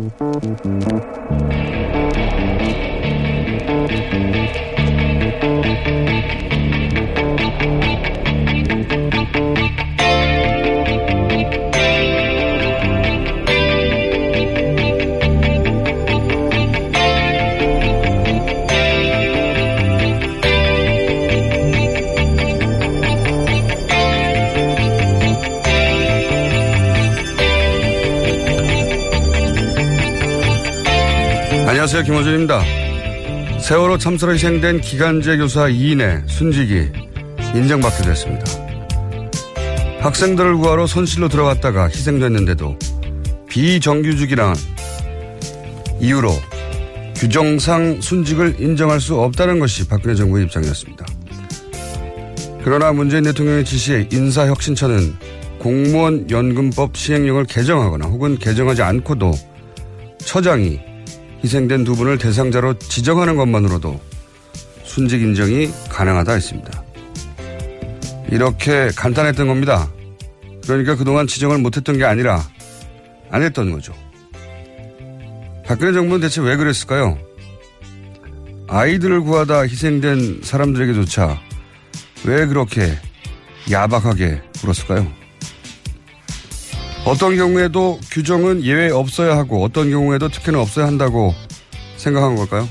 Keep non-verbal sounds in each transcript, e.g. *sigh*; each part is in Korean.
Thank you. 안녕하세요. 김호준입니다. 세월호 참사로 희생된 기간제 교사 2인의 순직이 인정받게 됐습니다. 학생들을 구하러 손실로 들어갔다가 희생됐는데도 비정규직이란 이유로 규정상 순직을 인정할 수 없다는 것이 박근혜 정부의 입장이었습니다. 그러나 문재인 대통령의 지시에 인사혁신처는 공무원 연금법 시행령을 개정하거나 혹은 개정하지 않고도 처장이 희생된 두 분을 대상자로 지정하는 것만으로도 순직 인정이 가능하다 했습니다. 이렇게 간단했던 겁니다. 그러니까 그동안 지정을 못했던 게 아니라 안 했던 거죠. 박근혜 정부는 대체 왜 그랬을까요? 아이들을 구하다 희생된 사람들에게조차 왜 그렇게 야박하게 굴었을까요? 어떤 경우에도 규정은 예외 없어야 하고 어떤 경우에도 특혜는 없어야 한다고 생각한 걸까요?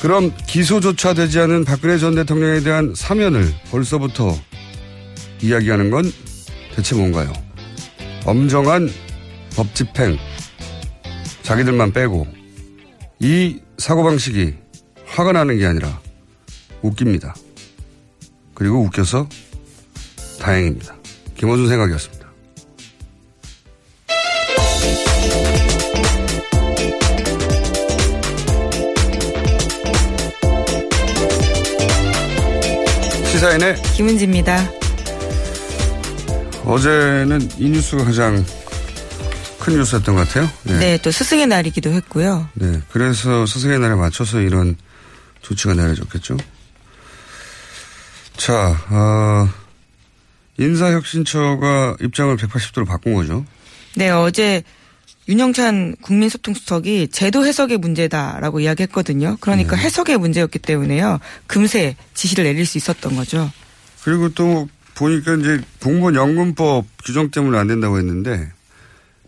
그럼 기소조차 되지 않은 박근혜 전 대통령에 대한 사면을 벌써부터 이야기하는 건 대체 뭔가요? 엄정한 법 집행, 자기들만 빼고 이 사고방식이 화가 나는 게 아니라 웃깁니다. 그리고 웃겨서 다행입니다. 김호준 생각이었습니다. 시사인의 김은지입니다. 어제는 이 뉴스가 가장 큰 뉴스였던 것 같아요. 네, 또 스승의 날이기도 했고요. 네, 그래서 스승의 날에 맞춰서 이런 조치가 내려졌겠죠. 자, 어, 인사혁신처가 입장을 180도로 바꾼 거죠. 네, 어제 윤영찬 국민소통수석이 제도 해석의 문제다라고 이야기했거든요. 그러니까 네. 해석의 문제였기 때문에요. 금세 지시를 내릴 수 있었던 거죠. 그리고 또 보니까 이제 공무원 연금법 규정 때문에 안 된다고 했는데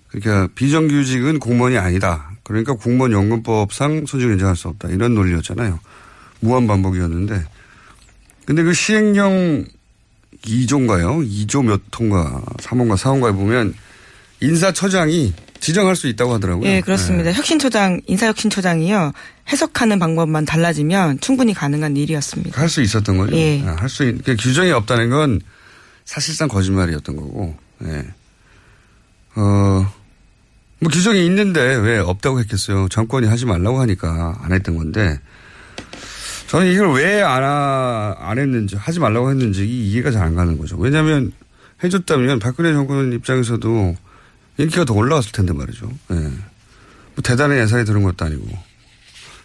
그러니까 비정규직은 공무원이 아니다. 그러니까 공무원 연금법상 손질 인정할 수 없다. 이런 논리였잖아요. 무한 반복이었는데 근데 그 시행령 2조인가요? 2조 몇 통과 3호인가 4호인가에 보면 인사처장이 지정할 수 있다고 하더라고요. 예, 그렇습니다. 네. 혁신처장, 인사혁신처장이요. 해석하는 방법만 달라지면 충분히 가능한 일이었습니다. 할 수 있었던 거죠. 예. 할 수 있, 그 규정이 없다는 건 사실상 거짓말이었던 거고, 예. 어, 뭐 규정이 있는데 왜 없다고 했겠어요. 정권이 하지 말라고 하니까 안 했던 건데, 저는 이걸 왜 안, 안 했는지, 하지 말라고 했는지 이 이해가 잘 안 가는 거죠. 왜냐하면 해줬다면 박근혜 정권 입장에서도 인기가 더 올라갔을 텐데 말이죠. 예. 뭐 대단한 예산이 드는 것도 아니고.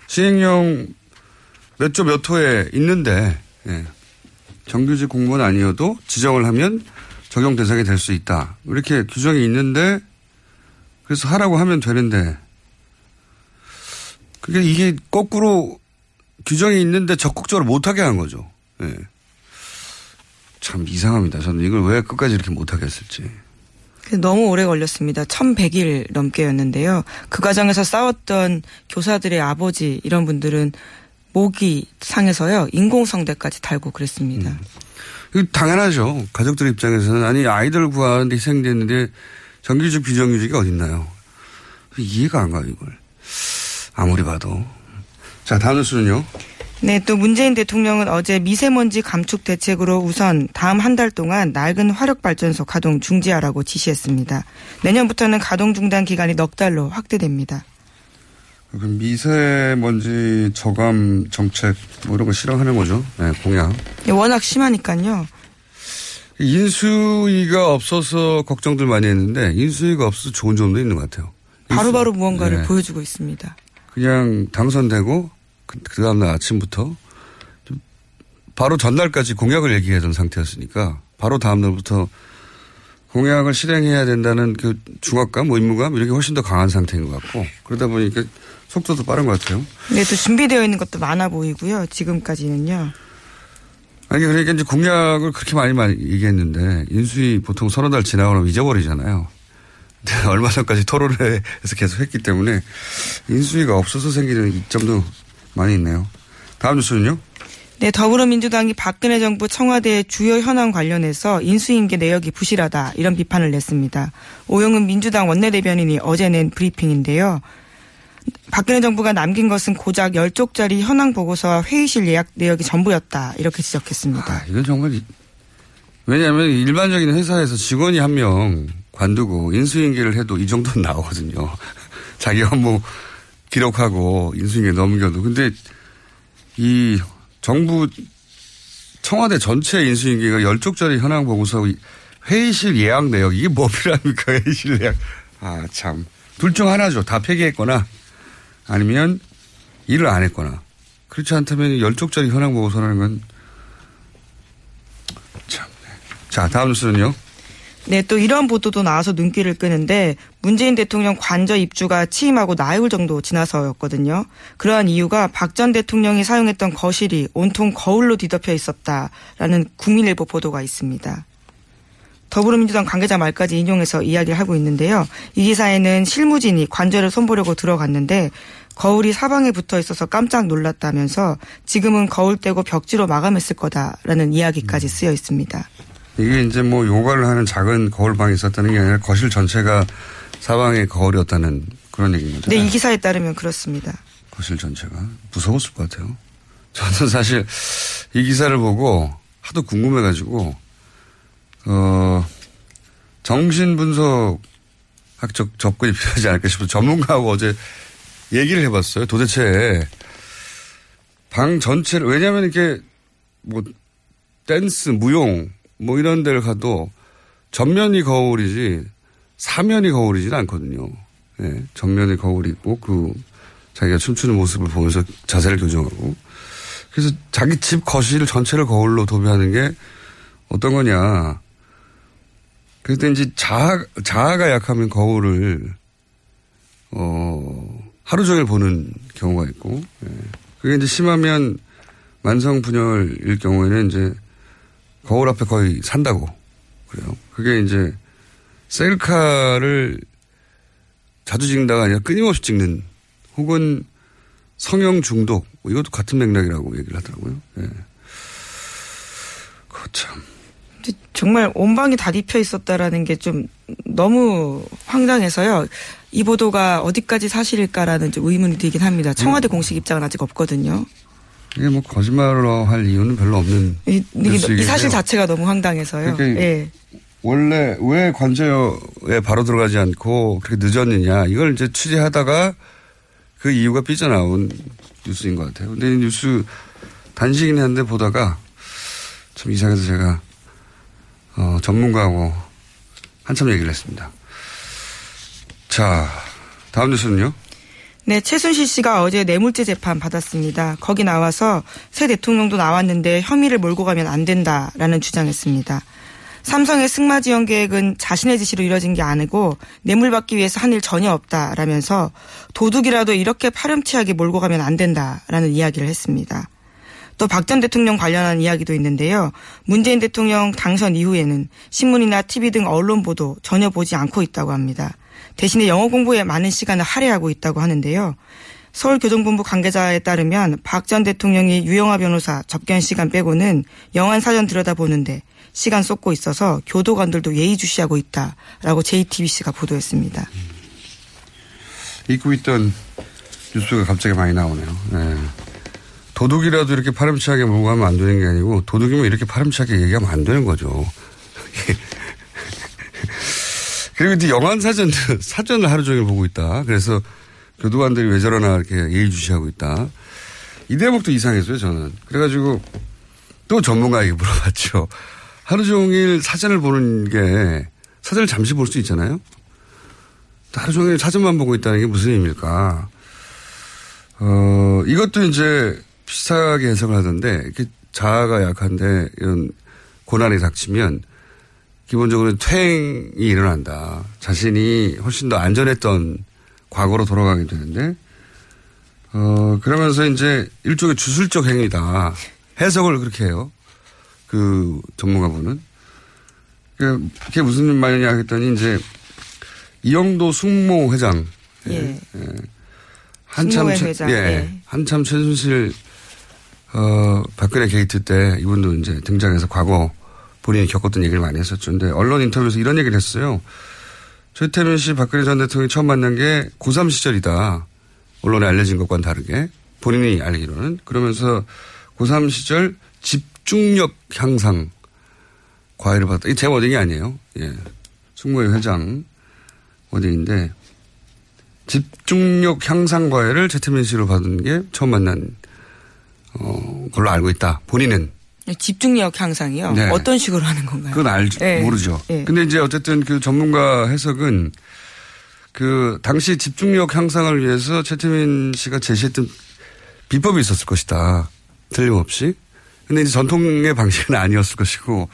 시행령 몇 조 몇 호에 있는데, 예. 정규직 공무원 아니어도 지정을 하면 적용 대상이 될 수 있다. 이렇게 규정이 있는데, 그래서 하라고 하면 되는데, 그게 이게 거꾸로 규정이 있는데 적극적으로 못하게 한 거죠. 예. 참 이상합니다. 저는 이걸 왜 끝까지 이렇게 못하게 했을지. 너무 오래 걸렸습니다. 1100일 넘게였는데요. 그 과정에서 싸웠던 교사들의 아버지 이런 분들은 목이 상해서요. 인공성대까지 달고 그랬습니다. 이거 당연하죠. 가족들 입장에서는 아니 아이들 구하는데 희생됐는데 정규직 비정규직이 어딨나요? 이해가 안 가요 이걸. 아무리 봐도. 자 다음 뉴스는요. 네, 또 문재인 대통령은 어제 미세먼지 감축 대책으로 우선 다음 한 달 동안 낡은 화력발전소 가동 중지하라고 지시했습니다. 내년부터는 가동 중단 기간이 넉 달로 확대됩니다. 그 미세먼지 저감 정책 뭐 이런 거 실행하는 거죠. 네, 공약. 예, 워낙 심하니까요. 인수위가 없어서 걱정들 많이 했는데 인수위가 없어서 좋은 점도 있는 것 같아요. 바로바로 바로 무언가를 네. 보여주고 있습니다. 그냥 당선되고 그, 그 다음날 아침부터 좀 바로 전날까지 공약을 얘기하던 상태였으니까 바로 다음날부터 공약을 실행해야 된다는 그 중압감, 뭐 의무감 이렇게 훨씬 더 강한 상태인 것 같고 그러다 보니까 속도도 빠른 것 같아요. 네, 또 준비되어 있는 것도 많아 보이고요. 지금까지는요. 아니 그러니까 이제 공약을 그렇게 많이 많이 얘기했는데 인수위 보통 서너 달 지나고 나면 잊어버리잖아요. *laughs* 얼마 전까지 토론회에서 계속 했기 때문에 인수위가 없어서 생기는 이점도 많이 있네요. 다음 뉴스는요? 네, 더불어민주당이 박근혜 정부 청와대 주요 현안 관련해서 인수인계 내역이 부실하다 이런 비판을 냈습니다. 오영은 민주당 원내대변인이 어제 낸 브리핑인데요. 박근혜 정부가 남긴 것은 고작 10쪽짜리 현황 보고서와 회의실 예약 내역이 전부였다 이렇게 지적했습니다. 아, 이건 정말 이- 왜냐하면 일반적인 회사에서 직원이 한 명 관두고 인수인계를 해도 이 정도는 나오거든요. *laughs* 자기 업무 기록하고 인수인계 넘겨도. 근데 이 정부 청와대 전체 인수인계가 10쪽짜리 현황 보고서 회의실 예약 내역 이게 뭐 필요합니까? *laughs* 회의실 예약. 아, 참. 둘 중 하나죠. 다 폐기했거나 아니면 일을 안 했거나. 그렇지 않다면 10쪽짜리 현황 보고서라는 건 참. 자, 다음 뉴스는요. 네, 또 이런 보도도 나와서 눈길을 끄는데 문재인 대통령 관저 입주가 취임하고 나흘 정도 지나서였거든요. 그러한 이유가 박 전 대통령이 사용했던 거실이 온통 거울로 뒤덮여 있었다라는 국민일보 보도가 있습니다. 더불어민주당 관계자 말까지 인용해서 이야기를 하고 있는데요. 이 기사에는 실무진이 관저를 손보려고 들어갔는데 거울이 사방에 붙어 있어서 깜짝 놀랐다면서 지금은 거울 떼고 벽지로 마감했을 거다라는 이야기까지 쓰여 있습니다. 이게 이제 뭐 요가를 하는 작은 거울방이 있었다는 게 아니라 거실 전체가 사방에 거울이었다는 그런 거죠. 네, 이 기사에 따르면 그렇습니다. 거실 전체가. 무서웠을 것 같아요. 저는 사실 이 기사를 보고 하도 궁금해가지고, 어, 정신분석 학적 접근이 필요하지 않을까 싶어서 전문가하고 어제 얘기를 해봤어요. 도대체 방 전체를, 왜냐하면 이렇게 뭐 댄스, 무용, 뭐 이런 데를 가도 전면이 거울이지 사면이 거울이지는 않거든요. 예, 전면에 거울이 있고 그 자기가 춤추는 모습을 보면서 자세를 교정하고 그래서 자기 집 거실 전체를 거울로 도배하는 게 어떤 거냐. 그때 이제 자아, 자아가 약하면 거울을 어, 하루 종일 보는 경우가 있고, 예. 그게 이제 심하면 만성 분열일 경우에는 이제 거울 앞에 거의 산다고 그래요. 그게 이제 셀카를 자주 찍는다가 아니라 끊임없이 찍는 혹은 성형 중독 뭐 이것도 같은 맥락이라고 얘기를 하더라고요. 예. 그참 정말 온 방이 다 뒤펴 있었다라는 게 좀 너무 황당해서요. 이 보도가 어디까지 사실일까라는 좀 의문이 들긴 합니다. 청와대 공식 입장은 아직 없거든요. 이게 뭐 거짓말로 할 이유는 별로 없는 이, 이- 사실. 자체가 너무 황당해서요. 그러니까 예. 원래 왜 관저에 바로 들어가지 않고 그렇게 늦었느냐 이걸 이제 취재하다가 그 이유가 삐져나온 뉴스인 것 같아요. 근데 이 뉴스 단식이긴 한데 보다가 좀 이상해서 제가 어, 전문가하고 한참 얘기를 했습니다. 자 다음 뉴스는요. 네, 최순실 씨가 어제 뇌물죄 재판 받았습니다. 거기 나와서 새 대통령도 나왔는데 혐의를 몰고 가면 안 된다라는 주장했습니다. 삼성의 승마 지원 계획은 자신의 지시로 이뤄진 게 아니고 뇌물 받기 위해서 한 일 전혀 없다라면서 도둑이라도 이렇게 파렴치하게 몰고 가면 안 된다라는 이야기를 했습니다. 또 박 전 대통령 관련한 이야기도 있는데요. 문재인 대통령 당선 이후에는 신문이나 TV 등 언론 보도 전혀 보지 않고 있다고 합니다. 대신에 영어 공부에 많은 시간을 할애하고 있다고 하는데요. 서울교정본부 관계자에 따르면 박 전 대통령이 유영아 변호사 접견 시간 빼고는 영안 사전 들여다보는데 시간 쏟고 있어서 교도관들도 예의주시하고 있다라고 JTBC가 보도했습니다. 잊고 있던 뉴스가 갑자기 많이 나오네요. 네. 도둑이라도 이렇게 파렴치하게 몰고 가면 안 되는 게 아니고 도둑이면 이렇게 파렴치하게 얘기하면 안 되는 거죠. *laughs* 그리고 이제 영안 사전, *laughs* 사전을 하루 종일 보고 있다. 그래서 교도관들이 왜 저러나 이렇게 예의주시하고 있다. 이 대목도 이상했어요, 저는. 그래가지고 또 전문가에게 *laughs* 물어봤죠. 하루 종일 사전을 보는 게 사전을 잠시 볼 수 있잖아요. 하루 종일 사전만 보고 있다는 게 무슨 의미일까? 어, 이것도 이제 비슷하게 해석을 하던데, 이렇게 자아가 약한데 이런 고난이 닥치면 기본적으로 퇴행이 일어난다. 자신이 훨씬 더 안전했던 과거로 돌아가게 되는데, 어, 그러면서 이제 일종의 주술적 행위다. 해석을 그렇게 해요. 그 전문가분은. 그- 그게 무슨 말이냐 했더니 이제 이영도 숭모회장. 예. 한참, 숭모회 최- 회장, 예. 예. 한참 최순실, 어, 박근혜 게이트 때 이분도 이제 등장해서 과거 본인이 겪었던 얘기를 많이 했었죠. 근데 언론 인터뷰에서 이런 얘기를 했어요. 최태민 씨, 박근혜 전 대통령이 처음 만난 게 고3 시절이다. 언론에 알려진 것과는 다르게. 본인이 알기로는. 그러면서 고3 시절 집중력 향상 과외를 받았다. 이제 제 워딩이 아니에요. 예. 숙모회 회장 워딩인데 집중력 향상 과외를 최태민 씨로 받은 게 처음 만난 어, 걸로 알고 있다. 본인은. 집중력 향상이요. 네. 어떤 식으로 하는 건가요? 그건 알지, 예. 모르죠. 예. 근데 이제 어쨌든 그 전문가 해석은 그 당시 집중력 향상을 위해서 최태민 씨가 제시했던 비법이 있었을 것이다. 틀림없이. 근데 이제 전통의 방식은 아니었을 것이고,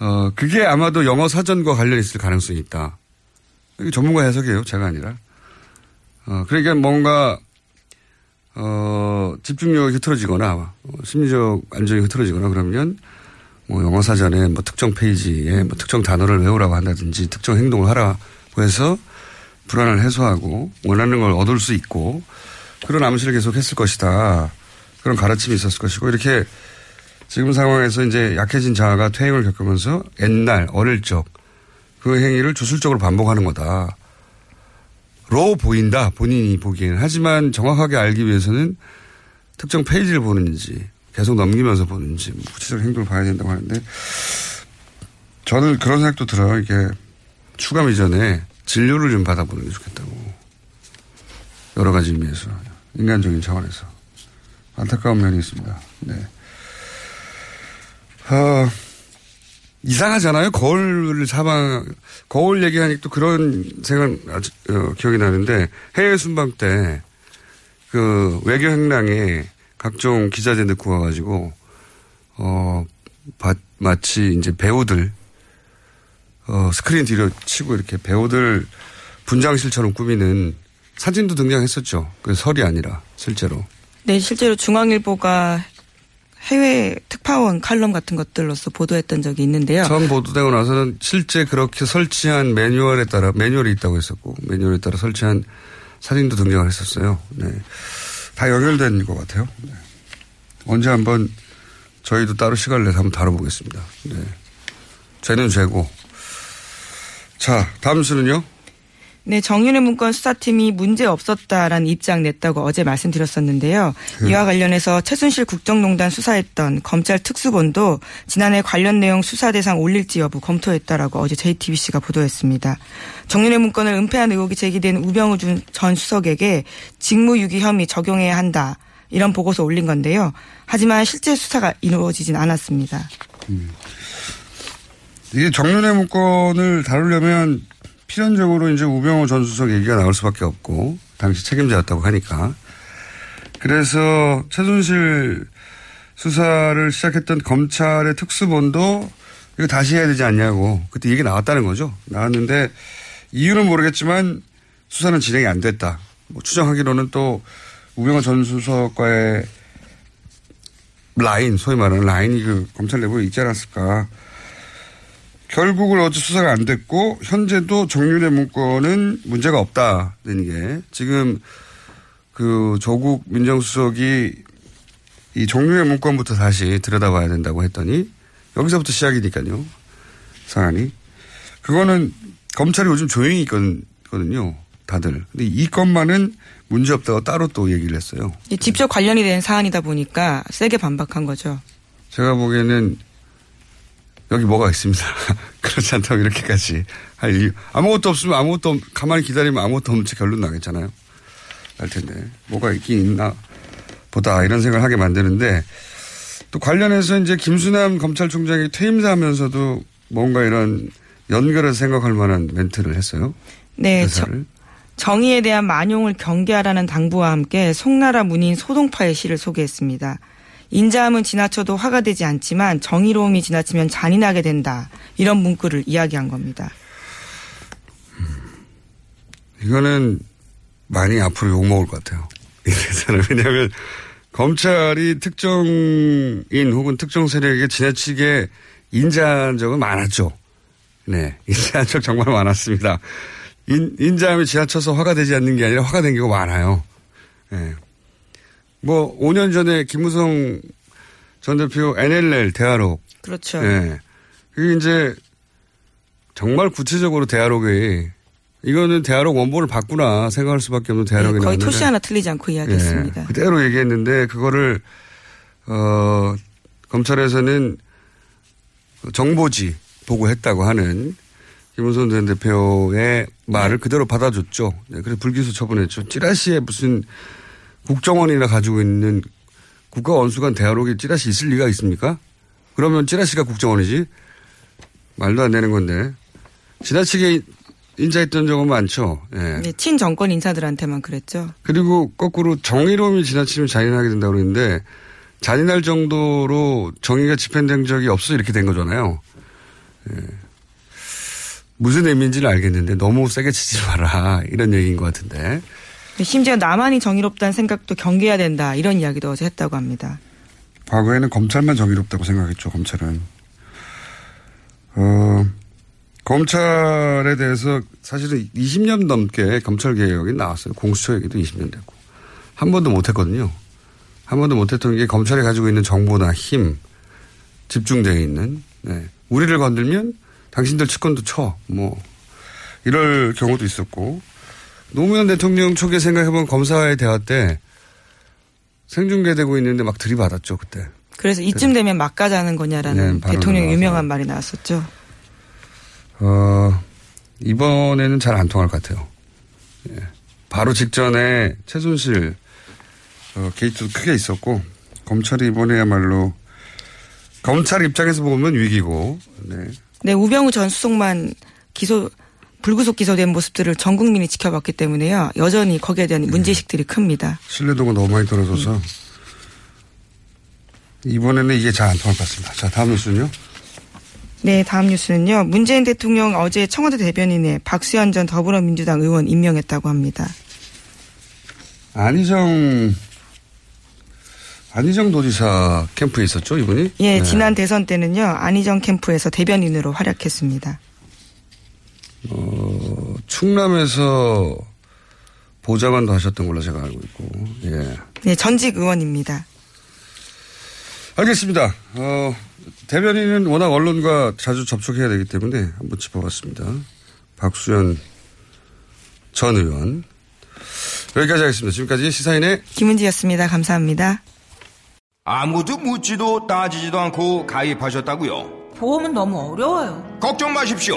어, 그게 아마도 영어 사전과 관련이 있을 가능성이 있다. 이게 전문가 해석이에요. 제가 아니라. 어, 그러니까 뭔가, 어, 집중력이 흐트러지거나, 어, 심리적 안정이 흐트러지거나 그러면 뭐 영어 사전에 뭐 특정 페이지에 뭐 특정 단어를 외우라고 한다든지 특정 행동을 하라고 해서 불안을 해소하고 원하는 걸 얻을 수 있고 그런 암시를 계속 했을 것이다. 그런 가르침이 있었을 것이고 이렇게 지금 상황에서 이제 약해진 자아가 퇴행을 겪으면서 옛날 어릴 적 그 행위를 주술적으로 반복하는 거다. 로 보인다. 본인이 보기에는. 하지만 정확하게 알기 위해서는 특정 페이지를 보는지 계속 넘기면서 보는지 뭐 구체적 행동을 봐야 된다고 하는데 저는 그런 생각도 들어요. 이게 추감 이전에 진료를 좀 받아보는 게 좋겠다고. 여러 가지 의미에서. 인간적인 차원에서. 안타까운 면이 있습니다. 네. 어, 이상하잖아요. 거울을 사방, 거울 얘기하니까 또 그런 생각, 아주, 어, 기억이 나는데 해외 순방 때 그 외교 행랑에 각종 기자재 넣고 와가지고, 어, 바- 마치 이제 배우들, 어, 스크린 뒤로 치고 이렇게 배우들 분장실처럼 꾸미는 사진도 등장했었죠. 그 설이 아니라 실제로. 네, 실제로 중앙일보가 해외 특파원 칼럼 같은 것들로서 보도했던 적이 있는데요. 처음 보도되고 나서는 실제 그렇게 설치한 매뉴얼에 따라 매뉴얼이 있다고 했었고 매뉴얼에 따라 설치한 사진도 등장을 했었어요. 네. 다 연결된 것 같아요. 네. 언제 한번 저희도 따로 시간을 내서 한번 다뤄보겠습니다. 네. 죄는 죄고. 자, 다음 수는요? 네, 정윤의 문건 수사팀이 문제 없었다라는 입장 냈다고 어제 말씀드렸었는데요. 이와 관련해서 최순실 국정농단 수사했던 검찰 특수본도 지난해 관련 내용 수사 대상 올릴지 여부 검토했다라고 어제 JTBC가 보도했습니다. 정윤의 문건을 은폐한 의혹이 제기된 우병우 전 수석에게 직무유기 혐의 적용해야 한다. 이런 보고서 올린 건데요. 하지만 실제 수사가 이루어지진 않았습니다. 음. 이게 정윤의 문건을 다루려면 필연적으로 이제 우병우 전 수석 얘기가 나올 수밖에 없고 당시 책임자였다고 하니까 그래서 최순실 수사를 시작했던 검찰의 특수본도 이거 다시 해야 되지 않냐고 그때 얘기 나왔다는 거죠. 나왔는데 이유는 모르겠지만 수사는 진행이 안 됐다. 뭐 추정하기로는 또 우병우 전 수석과의 라인, 소위 말하는 라인이 그 검찰 내부에 있지 않았을까. 결국은 어제 수사가 안 됐고 현재도 정윤의 문건은 문제가 없다는 게 지금 그 조국 민정수석이 이 종류의 문건부터 다시 들여다봐야 된다고 했더니 여기서부터 시작이니까요. 사안이. 그거는 검찰이 요즘 조용히 있거든요. 다들. 근데 이 건만은 문제 없다고 따로 또 얘기를 했어요. 직접 관련이 된 사안이다 보니까 세게 반박한 거죠. 제가 보기에는 여기 뭐가 있습니다. *laughs* 그렇지 않다고 이렇게까지 할 이유. 아무것도 없으면 아무것도, 가만히 기다리면 아무것도 없는 채 결론 나겠잖아요. 할 텐데. 뭐가 있긴 있나 보다 이런 생각을 하게 만드는데 또 관련해서 이제 김수남 검찰총장이 퇴임사하면서도 뭔가 이런 연결해서 생각할 만한 멘트를 했어요. 네. 저, 정의에 대한 만용을 경계하라는 당부와 함께 송나라 문인 소동파의 시를 소개했습니다. 인자함은 지나쳐도 화가 되지 않지만 정의로움이 지나치면 잔인하게 된다. 이런 문구를 이야기한 겁니다. 이거는 많이 앞으로 욕먹을 것 같아요. *laughs* 왜냐하면 검찰이 특정인 혹은 특정 세력에게 지나치게 인자한 적은 많았죠. 네. *laughs* 인자한 적 정말 많았습니다. 인, 인자함이 지나쳐서 화가 되지 않는 게 아니라 화가 된 경우가 많아요. 네. 뭐 5년 전에 김무성 전 대표 NLL 대화록. 그렇죠. 예. 그게 이제 정말 구체적으로 대화록이 이거는 대화록 원본을 바꾸나 생각할 수밖에 없는 대화록이 네, 거의 토시 하나 틀리지 않고 이야기했습니다. 예, 그대로 얘기했는데 그거를 어 검찰에서는 정보지 보고 했다고 하는 김문선 전 대표의 말을 네. 그대로 받아줬죠. 네, 그래서 불기소 처분했죠. 찌라시에 무슨 국정원이나 가지고 있는 국가 원수간 대화록에 찌라시 있을 리가 있습니까? 그러면 찌라시가 국정원이지? 말도 안 되는 건데. 지나치게 인자했던 적은 많죠. 예. 네, 친정권 인사들한테만 그랬죠. 그리고 거꾸로 정의로움이 지나치면 잔인하게 된다고 그러는데 잔인할 정도로 정의가 집행된 적이 없어 이렇게 된 거잖아요. 예. 무슨 의미인지는 알겠는데 너무 세게 치지 마라 이런 얘기인 것 같은데. 심지어 나만이 정의롭다는 생각도 경계해야 된다 이런 이야기도 어제 했다고 합니다. 과거에는 검찰만 정의롭다고 생각했죠. 검찰은. 어, 검찰에 대해서 사실은 20년 넘게 검찰 개혁이 나왔어요. 공수처 얘기도 20년 됐고. 한 번도 못했거든요. 한 번도 못했던 게 검찰이 가지고 있는 정보나 힘, 집중되어 있는, 네. 우리를 건들면 당신들 측권도 쳐. 뭐, 이럴 경우도 있었고. 노무현 대통령 초기에 생각해본 검사와의 대화 때 생중계되고 있는데 막 들이받았죠, 그때. 그래서 이쯤 되면 막 가자는 거냐라는 네, 대통령 유명한 말이 나왔었죠. 어, 이번에는 잘 안 통할 것 같아요. 예. 바로 직전에 최순실 어, 게이트도 크게 있었고 검찰이 이번에야말로 검찰 입장에서 보면 위기고. 네. 네, 우병우 전 수석만 기소 불구속 기소된 모습들을 전 국민이 지켜봤기 때문에요. 여전히 거기에 대한 문제식들이 큽니다. 신뢰도가 너무 많이 떨어져서 이번에는 이게 잘 안 통할 것 같습니다. 자, 다음 뉴스는요. 네, 다음 뉴스는요. 문재인 대통령 어제 청와대 대변인에 박수현 전 더불어민주당 의원 임명했다고 합니다. 안희정 안희정 도지사 캠프에 있었죠, 이분이? 예, 네. 지난 대선 때는요. 안희정 캠프에서 대변인으로 활약했습니다. 어, 충남에서 보좌관도 하셨던 걸로 제가 알고 있고, 예. 네, 전직 의원입니다. 알겠습니다. 어, 대변인은 워낙 언론과 자주 접촉해야 되기 때문에 한번 짚어봤습니다. 박수현 전 의원. 여기까지 하겠습니다. 지금까지 시사인의 김은지였습니다. 감사합니다. 아무도 묻지도 따지지도 않고 가입하셨다고요? 보험은 너무 어려워요. 걱정 마십시오.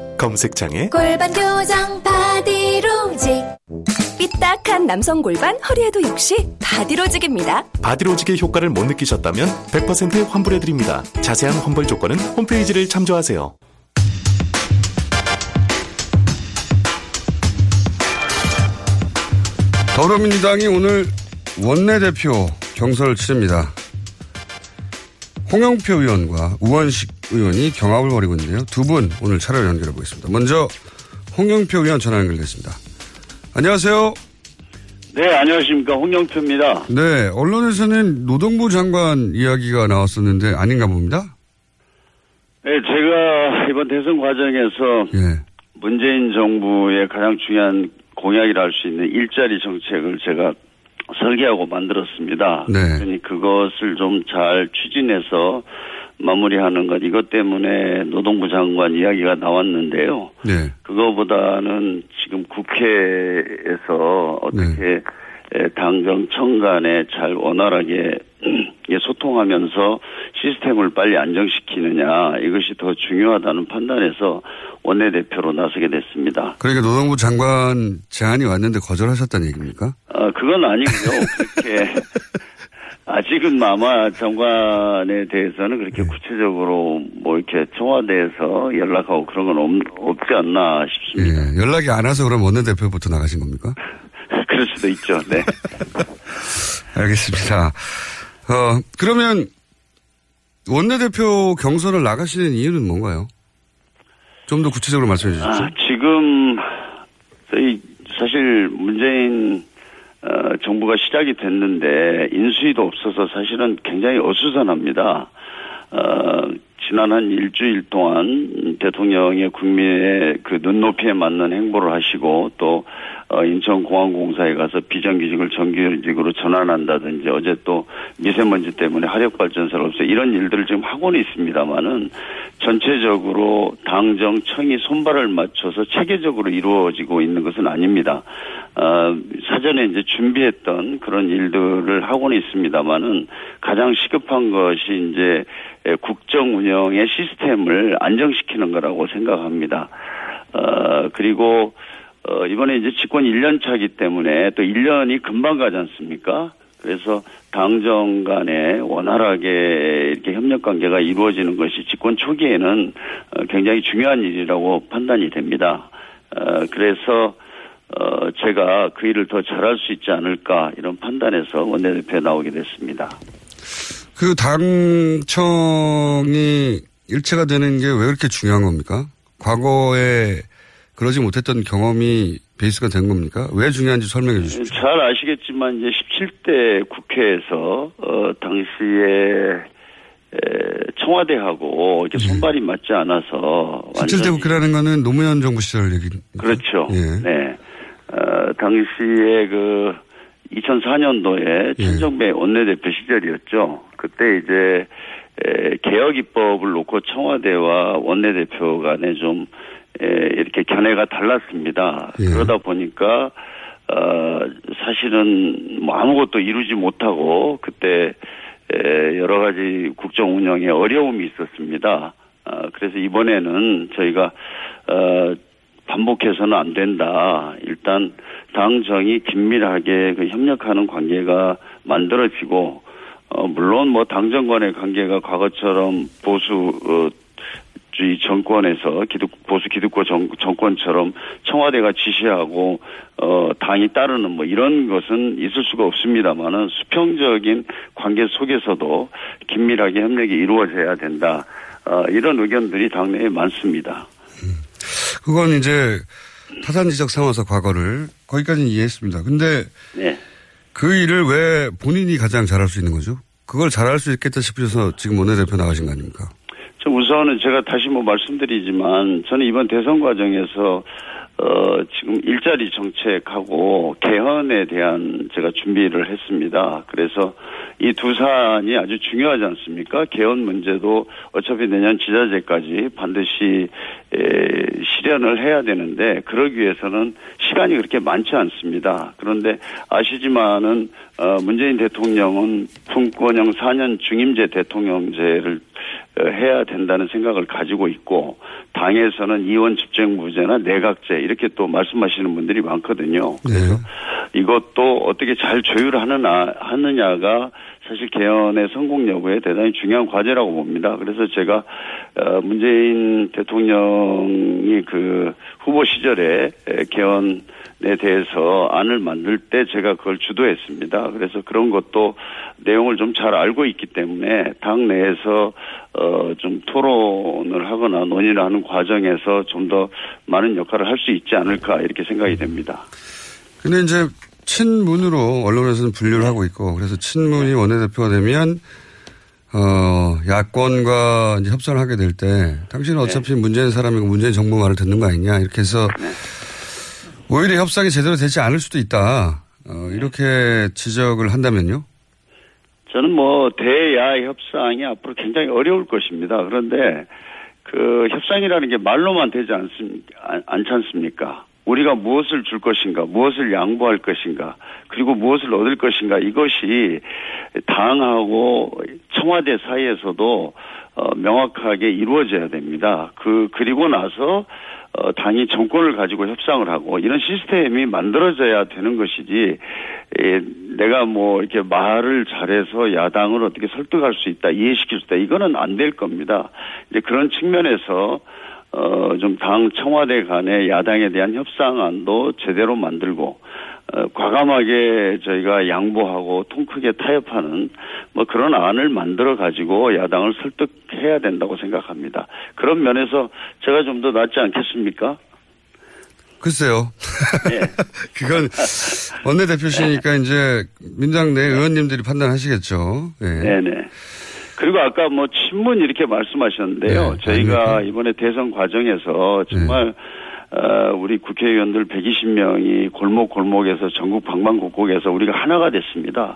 검색창에 골반 교정, 바디로직. 삐딱한 남성 골반 허리에도 역시 바디로직입니다. 바디로직의 효과를 못 느끼셨다면 100% 환불해드립니다. 자세한 환불 조건은 홈페이지를 참조하세요. 더불어민주당이 오늘 원내대표 경선을 치릅니다. 홍영표 의원과 우원식 의원이 경합을 벌이고 있는데요. 두 분 오늘 차례로 연결해 보겠습니다. 먼저 홍영표 의원 전화 연결됐습니다. 안녕하세요. 네, 안녕하십니까. 홍영표입니다. 네, 언론에서는 노동부 장관 이야기가 나왔었는데 아닌가 봅니다. 네, 제가 이번 대선 과정에서 예. 문재인 정부의 가장 중요한 공약이라 할 수 있는 일자리 정책을 제가 설계하고 만들었습니다. 네. 그러니 그것을 좀 잘 추진해서 마무리하는 것 이것 때문에 노동부 장관 이야기가 나왔는데요. 네. 그거보다는 지금 국회에서 어떻게 에, 당정청 간에 잘 원활하게 *clears throat* 예, 소통하면서 시스템을 빨리 안정시키느냐 이것이 더 중요하다는 판단에서 원내대표로 나서게 됐습니다. 그러니까 노동부 장관 제안이 왔는데 거절하셨다는 얘기입니까? 아, 그건 아니고요. 그렇게 *laughs* 아직은 아마 장관에 대해서는 그렇게 구체적으로 뭐 이렇게 청와대에서 연락하고 그런 건 없, 없지 않나 싶습니다. 예, 연락이 안 와서 그럼 원내대표부터 나가신 겁니까? *laughs* 그럴 수도 있죠. 네. *laughs* 알겠습니다. 어, 그러면 원내대표 경선을 나가시는 이유는 뭔가요? 좀 더 구체적으로 말씀해 주십시오. 아, 지금 저희 사실 문재인 어, 정부가 시작이 됐는데 인수위도 없어서 사실은 굉장히 어수선합니다. 어, 지난 한 일주일 동안 대통령의 국민의 그 눈높이에 맞는 행보를 하시고 또 어, 인천공항공사에 가서 비정규직을 정규직으로 전환한다든지 어제 또 미세먼지 때문에 화력발전소를 없애 이런 일들을 지금 하고는 있습니다만은 전체적으로 당정 청이 손발을 맞춰서 체계적으로 이루어지고 있는 것은 아닙니다. 어, 사전에 이제 준비했던 그런 일들을 하고는 있습니다만은 가장 시급한 것이 이제 국정 운영의 시스템을 안정시키는 거라고 생각합니다. 어, 그리고 어, 이번에 이제 집권 1년 차기 때문에 또 1년이 금방 가지 않습니까? 그래서 당정 간에 원활하게 이렇게 협력 관계가 이루어지는 것이 집권 초기에는 어, 굉장히 중요한 일이라고 판단이 됩니다. 어, 그래서 어, 제가 그 일을 더 잘할 수 있지 않을까 이런 판단에서 원내대표에 나오게 됐습니다. 그 당청이 일체가 되는 게 왜 그렇게 중요한 겁니까? 과거에 그러지 못했던 경험이 베이스가 된 겁니까? 왜 중요한지 설명해 주십시오. 잘 아시겠지만 이제 17대 국회에서 어 당시에 에, 청와대하고 이렇게 손발이 맞지 않아서 17대 국회라는 거는 노무현 정부 시절 얘기. 그렇죠. 예. 네. 어, 당시에 그 2004년도에 예. 천정배 원내대표 시절이었죠. 그때 이제 에, 개혁 입법을 놓고 청와대와 원내대표 간에 좀 에, 이렇게 견해가 달랐습니다. 예. 그러다 보니까 어, 사실은 뭐 아무것도 이루지 못하고 그때 에, 여러 가지 국정 운영에 어려움이 있었습니다. 어, 그래서 이번에는 저희가 어, 반복해서는 안 된다. 일단 당정이 긴밀하게 그 협력하는 관계가 만들어지고 어, 물론 뭐 당정 간의 관계가 과거처럼 보수 어, 주의 정권에서 기득 보수 기득권 정, 정권처럼 청와대가 지시하고 어 당이 따르는 뭐 이런 것은 있을 수가 없습니다만은 수평적인 관계 속에서도 긴밀하게 협력이 이루어져야 된다. 어 이런 의견들이 당내에 많습니다. 그건 이제 타산지적 삼아서 과거를 거기까지는 이해했습니다. 근데 네. 그 일을 왜 본인이 가장 잘할 수 있는 거죠? 그걸 잘할 수 있겠다 싶으셔서 지금 원내대표 나가신 거 아닙니까? 저 우선은 제가 다시 뭐 말씀드리지만 저는 이번 대선 과정에서 어 지금 일자리 정책하고 개헌에 대한 제가 준비를 했습니다. 그래서 이 두 사안이 아주 중요하지 않습니까? 개헌 문제도 어차피 내년 지자체까지 반드시 에, 실현을 해야 되는데 그러기 위해서는 시간이 그렇게 많지 않습니다. 그런데 아시지만은 어 문재인 대통령은 품권형 4년 중임제 대통령제를 어, 해야 된다는 생각을 가지고 있고 당에서는 이원 집정부제나 내각제 이렇게 또 말씀하시는 분들이 많거든요. 그래서 이것도 어떻게 잘 조율하느냐 하느냐가 사실 개헌의 성공 여부에 대단히 중요한 과제라고 봅니다. 그래서 제가 어, 문재인 대통령이 그 후보 시절에 개헌에 대해서 안을 만들 때 제가 그걸 주도했습니다. 그래서 그런 것도 내용을 좀 잘 알고 있기 때문에 당 내에서 어, 좀 토론을 하거나 논의를 하는 과정에서 좀 더 많은 역할을 할 수 있지 않을까 이렇게 생각이 됩니다. 근데 이제 친문으로 언론에서는 분류를 하고 있고 그래서 친문이 원내대표가 되면 어 야권과 이제 협상을 하게 될 때 당신은 어차피 문재인 사람이고 문재인 정부 말을 듣는 거 아니냐 이렇게 해서 오히려 협상이 제대로 되지 않을 수도 있다 어, 이렇게 지적을 한다면요. 저는 뭐 대야 협상이 앞으로 굉장히 어려울 것입니다. 그런데 그 협상이라는 게 말로만 되지 않습니까? 않지 않습니까? 우리가 무엇을 줄 것인가, 무엇을 양보할 것인가, 그리고 무엇을 얻을 것인가 이것이 당하고 청와대 사이에서도 어, 명확하게 이루어져야 됩니다. 그 그리고 나서 어, 당이 정권을 가지고 협상을 하고 이런 시스템이 만들어져야 되는 것이지 에, 내가 뭐 이렇게 말을 잘해서 야당을 어떻게 설득할 수 있다 이해시킬 수 있다 이거는 안 될 겁니다. 이제 그런 측면에서 어, 좀 당 청와대 간의 야당에 대한 협상안도 제대로 만들고, 어, 과감하게 저희가 양보하고 통 크게 타협하는 뭐 그런 안을 만들어 가지고 야당을 설득해야 된다고 생각합니다. 그런 면에서 제가 좀 더 낫지 않겠습니까? 글쎄요. *laughs* 그건 원내대표시니까 이제 민당 내 의원님들이 판단하시겠죠. 예. 네네. 그리고 아까 뭐 친문 이렇게 말씀하셨는데요. 저희가 이번에 대선 과정에서 정말 어, 우리 국회의원들 120명이 골목 골목에서 전국 방방곡곡에서 우리가 하나가 됐습니다.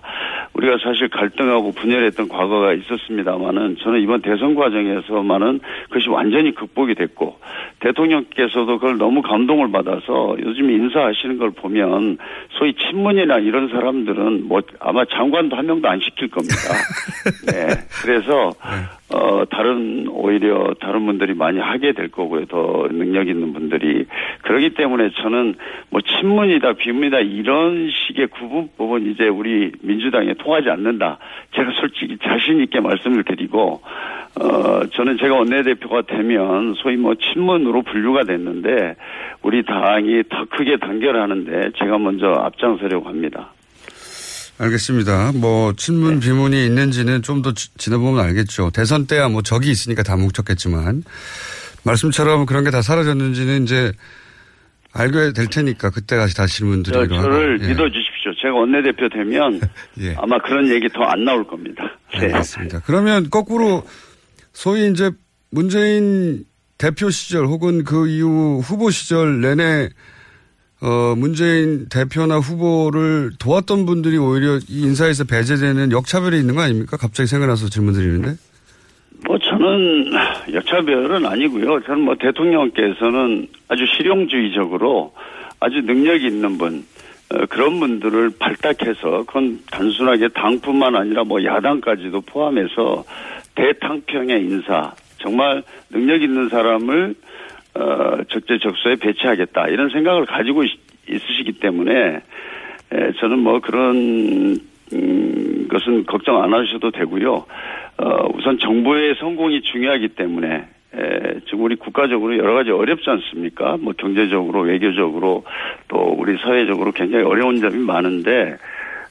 우리가 사실 갈등하고 분열했던 과거가 있었습니다만은 저는 이번 대선 과정에서만은 그것이 완전히 극복이 됐고 대통령께서도 그걸 너무 감동을 받아서 요즘 인사하시는 걸 보면 소위 친문이나 이런 사람들은 뭐 아마 장관도 한 명도 안 시킬 겁니다. *laughs* 네. 그래서 어 다른 오히려 다른 분들이 많이 하게 될 거고요. 더 능력 있는 분들이 그렇기 때문에 저는 뭐 친문이다 비문이다 이런 식의 구분법은 이제 우리 민주당에 통하지 않는다. 제가 솔직히 자신 있게 말씀을 드리고 어 저는 제가 원내대표가 되면 소위 뭐 친문으로 분류가 됐는데 우리 당이 더 크게 단결하는데 제가 먼저 앞장서려고 합니다. 알겠습니다. 뭐 친문 비문이 있는지는 좀 더 지나보면 알겠죠. 대선 때야 뭐 적이 있으니까 다 뭉쳤겠지만 말씀처럼 그런 게 다 사라졌는지는 이제 알게 될 테니까 그때 다시 다시 저, 질문드리기로 하고. 저를 예. 믿어주십시오. 제가 원내대표 되면 *laughs* 예. 아마 그런 얘기 더 안 나올 겁니다. 네. 알겠습니다. 그러면 거꾸로 소위 이제 문재인 대표 시절 혹은 그 이후 후보 시절 내내 어 문재인 대표나 후보를 도왔던 분들이 오히려 이 인사에서 배제되는 역차별이 있는 거 아닙니까? 갑자기 생각나서 질문 드리는데. 뭐 저는 역차별은 아니고요. 저는 뭐 대통령께서는 아주 실용주의적으로 아주 능력 있는 분, 어, 그런 분들을 발탁해서 그건 단순하게 당뿐만 아니라 뭐 야당까지도 포함해서 대탕평의 인사 정말 능력 있는 사람을 어, 적재적소에 배치하겠다 이런 생각을 가지고 있, 있으시기 때문에 에, 저는 뭐 그런 음, 것은 걱정 안 하셔도 되고요. 어, 우선 정부의 성공이 중요하기 때문에 에, 지금 우리 국가적으로 여러 가지 어렵지 않습니까? 뭐 경제적으로, 외교적으로 또 우리 사회적으로 굉장히 어려운 점이 많은데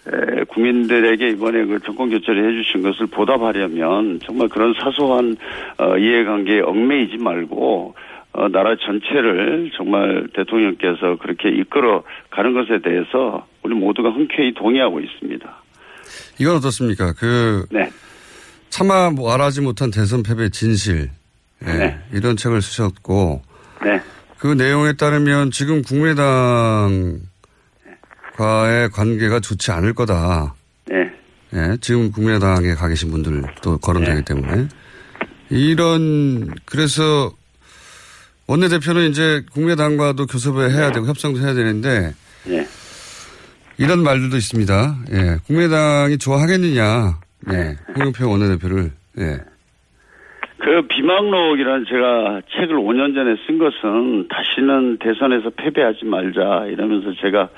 에, 국민들에게 이번에 그 정권 교체를 해주신 것을 보답하려면 정말 그런 사소한 어, 이해관계에 얽매이지 말고 어, 나라 전체를 정말 대통령께서 그렇게 이끌어 가는 것에 대해서 우리 모두가 흔쾌히 동의하고 있습니다. 이건 어떻습니까? 그 네. 차마 말하지 못한 대선 패배 진실 예, 네. 이런 책을 쓰셨고 네. 그 내용에 따르면 지금 국민의당과의 관계가 좋지 않을 거다. 네. 예, 지금 국민의당에 가 계신 분들도 거론되기 네. 때문에 이런 그래서 원내대표는 이제 국민의당과도 교섭을 해야 되고 협상도 해야 되는데 예. 이런 말들도 있습니다. 예, 국민의당이 좋아하겠느냐. 예, 홍영표 원내대표를 예. 그 비망록이라는 제가 책을 5년 전에 쓴 것은 다시는 대선에서 패배하지 말자 이러면서 제가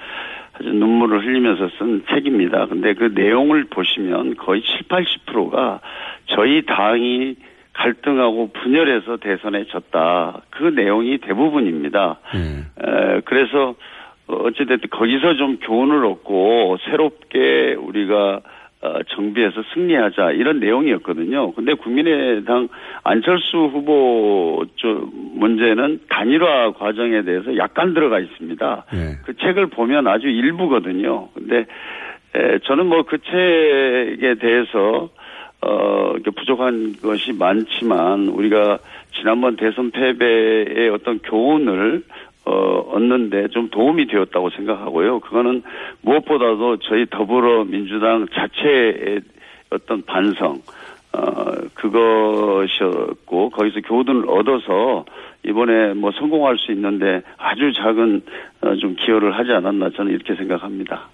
아주 눈물을 흘리면서 쓴 책입니다. 근데 그 내용을 보시면 거의 7, 80%가 저희 당이 갈등하고 분열해서 대선에 졌다. 그 내용이 대부분입니다. 에, 그래서 어, 어찌됐든 거기서 좀 교훈을 얻고 새롭게 우리가 어, 정비해서 승리하자 이런 내용이었거든요. 근데 국민의당 안철수 후보 쪽 문제는 단일화 과정에 대해서 약간 들어가 있습니다. 그 책을 보면 아주 일부거든요. 근데 에, 저는 뭐 그 책에 대해서 어, 부족한 것이 많지만 우리가 지난번 대선 패배의 어떤 교훈을 어, 얻는데 좀 도움이 되었다고 생각하고요. 그거는 무엇보다도 저희 더불어민주당 자체의 어떤 반성, 어, 그것이었고, 거기서 교훈을 얻어서 이번에 뭐 성공할 수 있는데 아주 작은 어, 좀 기여를 하지 않았나 저는 이렇게 생각합니다.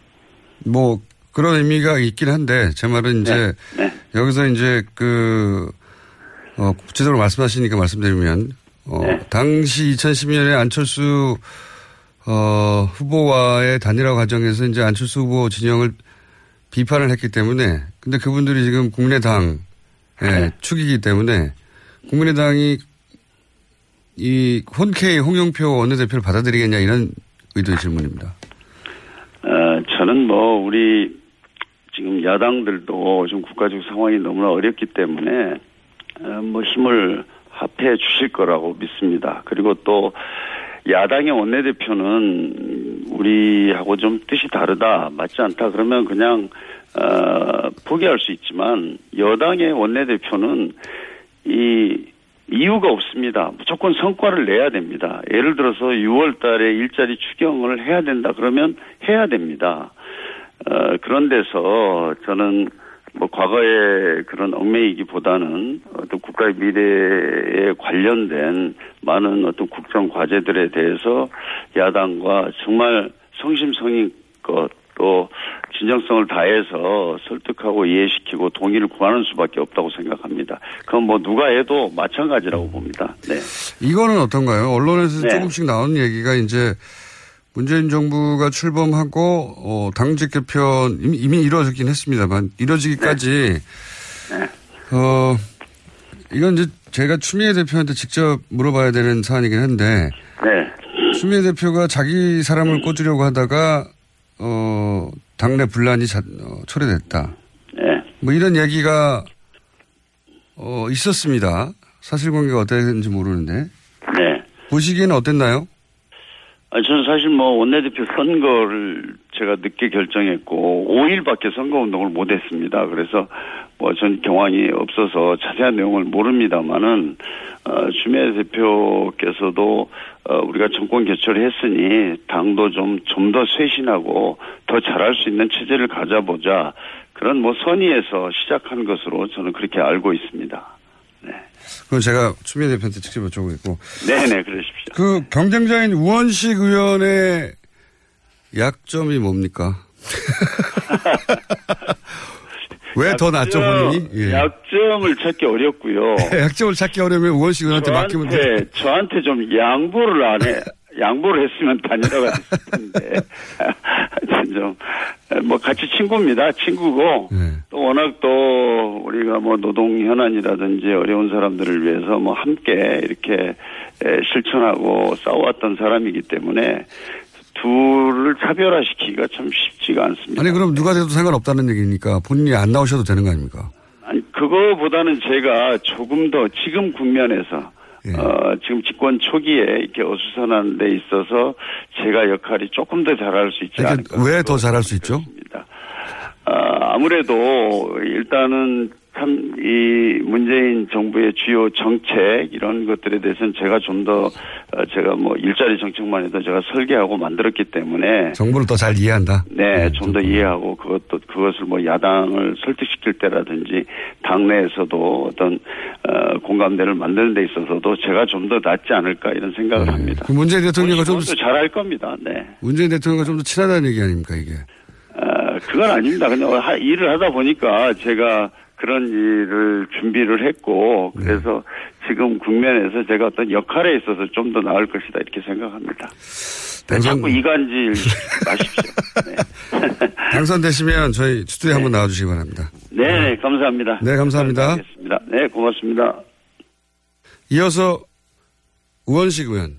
뭐 그런 의미가 있긴 한데 제 말은 이제 네. 여기서 이제 그 어, 구체적으로 말씀하시니까 말씀드리면 어, 네. 당시 2012년에 안철수 어, 후보와의 단일화 과정에서 이제 안철수 후보 진영을 비판을 했기 때문에 근데 그분들이 지금 국민의당 의 축이기 때문에 국민의당이 이 혼케이 홍영표 원내대표를 받아들이겠냐 이런 의도의 질문입니다. 어, 저는 뭐 우리 지금 야당들도 좀 국가적 상황이 너무나 어렵기 때문에 어, 뭐 힘을 합해 주실 거라고 믿습니다. 그리고 또 야당의 원내대표는 우리하고 좀 뜻이 다르다, 맞지 않다 그러면 그냥 어, 포기할 수 있지만 여당의 원내대표는 이 이유가 없습니다. 무조건 성과를 내야 됩니다. 예를 들어서 6월 달에 일자리 추경을 해야 된다 그러면 해야 됩니다. 어, 그런 데서 저는 뭐 과거의 그런 얽매이기보다는 어떤 국가의 미래에 관련된 많은 어떤 국정 과제들에 대해서 야당과 정말 성심성의껏 또 진정성을 다해서 설득하고 이해시키고 동의를 구하는 수밖에 없다고 생각합니다. 그건 뭐 누가 해도 마찬가지라고 봅니다. 네. 이거는 어떤가요? 언론에서 네. 조금씩 나오는 얘기가 이제 문재인 정부가 출범하고 어, 당직 개편 이미, 이미 이루어졌긴 했습니다만 이루어지기까지 어 이건 이제 제가 추미애 대표한테 직접 물어봐야 되는 사안이긴 한데 네. 추미애 대표가 자기 사람을 꽂으려고 하다가 어 당내 분란이 자, 어, 초래됐다. 네. 뭐 이런 얘기가 어 있었습니다. 사실관계가 어땠는지 모르는데 네. 보시기에는 어땠나요? 아, 저는 사실 뭐 원내대표 선거를 제가 늦게 결정했고 5일밖에 선거운동을 못했습니다. 그래서 뭐 전 경황이 없어서 자세한 내용을 모릅니다만은 어, 추미애 대표께서도 어, 우리가 정권 교체를 했으니 당도 좀 좀 더 쇄신하고 더 잘할 수 있는 체제를 가져보자 그런 뭐 선의에서 시작한 것으로 저는 그렇게 알고 있습니다. 그건 제가 추미애 대표한테 직접 여쭤보겠고 네네 그러십시오. 그 경쟁자인 우원식 의원의 약점이 뭡니까? *laughs* 왜 더 낫죠, 본인이? 예. 약점을 찾기 어렵고요. *laughs* 약점을 찾기 어려우면 우원식 의원한테 맡기면 돼. 저한테, *laughs* 저한테 좀 양보를 안 해. 양보를 했으면 다니다가 됐을 텐데. 하여튼 좀, 뭐 같이 친구입니다. 친구고. 네. 또 워낙 또 우리가 뭐 노동 현안이라든지 어려운 사람들을 위해서 뭐 함께 이렇게 에, 실천하고 싸워왔던 사람이기 때문에 둘을 차별화시키기가 참 쉽지가 않습니다. 아니, 그럼 누가 돼도 상관없다는 얘기니까 본인이 안 나오셔도 되는 거 아닙니까? 아니, 그거보다는 제가 조금 더 지금 국면에서 예. 어, 지금 집권 초기에 이렇게 어수선한 데 있어서 제가 역할이 조금 더 잘할 수 있지 않을까. 왜 더 잘할 수 있죠? 아, 아무래도 일단은 참 이 문재인 정부의 주요 정책 이런 것들에 대해서는 제가 좀 더 제가 뭐 일자리 정책만 해도 제가 설계하고 만들었기 때문에 정부를 더 잘 이해한다. 네, 좀더 이해하고 그것도 그것을 뭐 야당을 설득시킬 때라든지 당내에서도 어떤 어, 공감대를 만드는 데 있어서도 제가 좀 더 낫지 않을까 이런 생각을 합니다. 그 문재인 대통령과 좀더 잘할 겁니다. 네. 문재인 대통령과 좀더 친하다는 얘기 아닙니까, 이게? 어, 그건 아닙니다. 그냥 하- 일을 하다 보니까 제가 그런 일을 준비를 했고 그래서 지금 국면에서 제가 어떤 역할에 있어서 좀 더 나을 것이다 이렇게 생각합니다. 네, 당선- 자꾸 이간질 *laughs* 마십시오. *laughs* 당선되시면 저희 스튜디오에 한번 나와주시기 바랍니다. 네, 네, 감사합니다. 네, 감사합니다. 네, 고맙습니다. 이어서 우원식 의원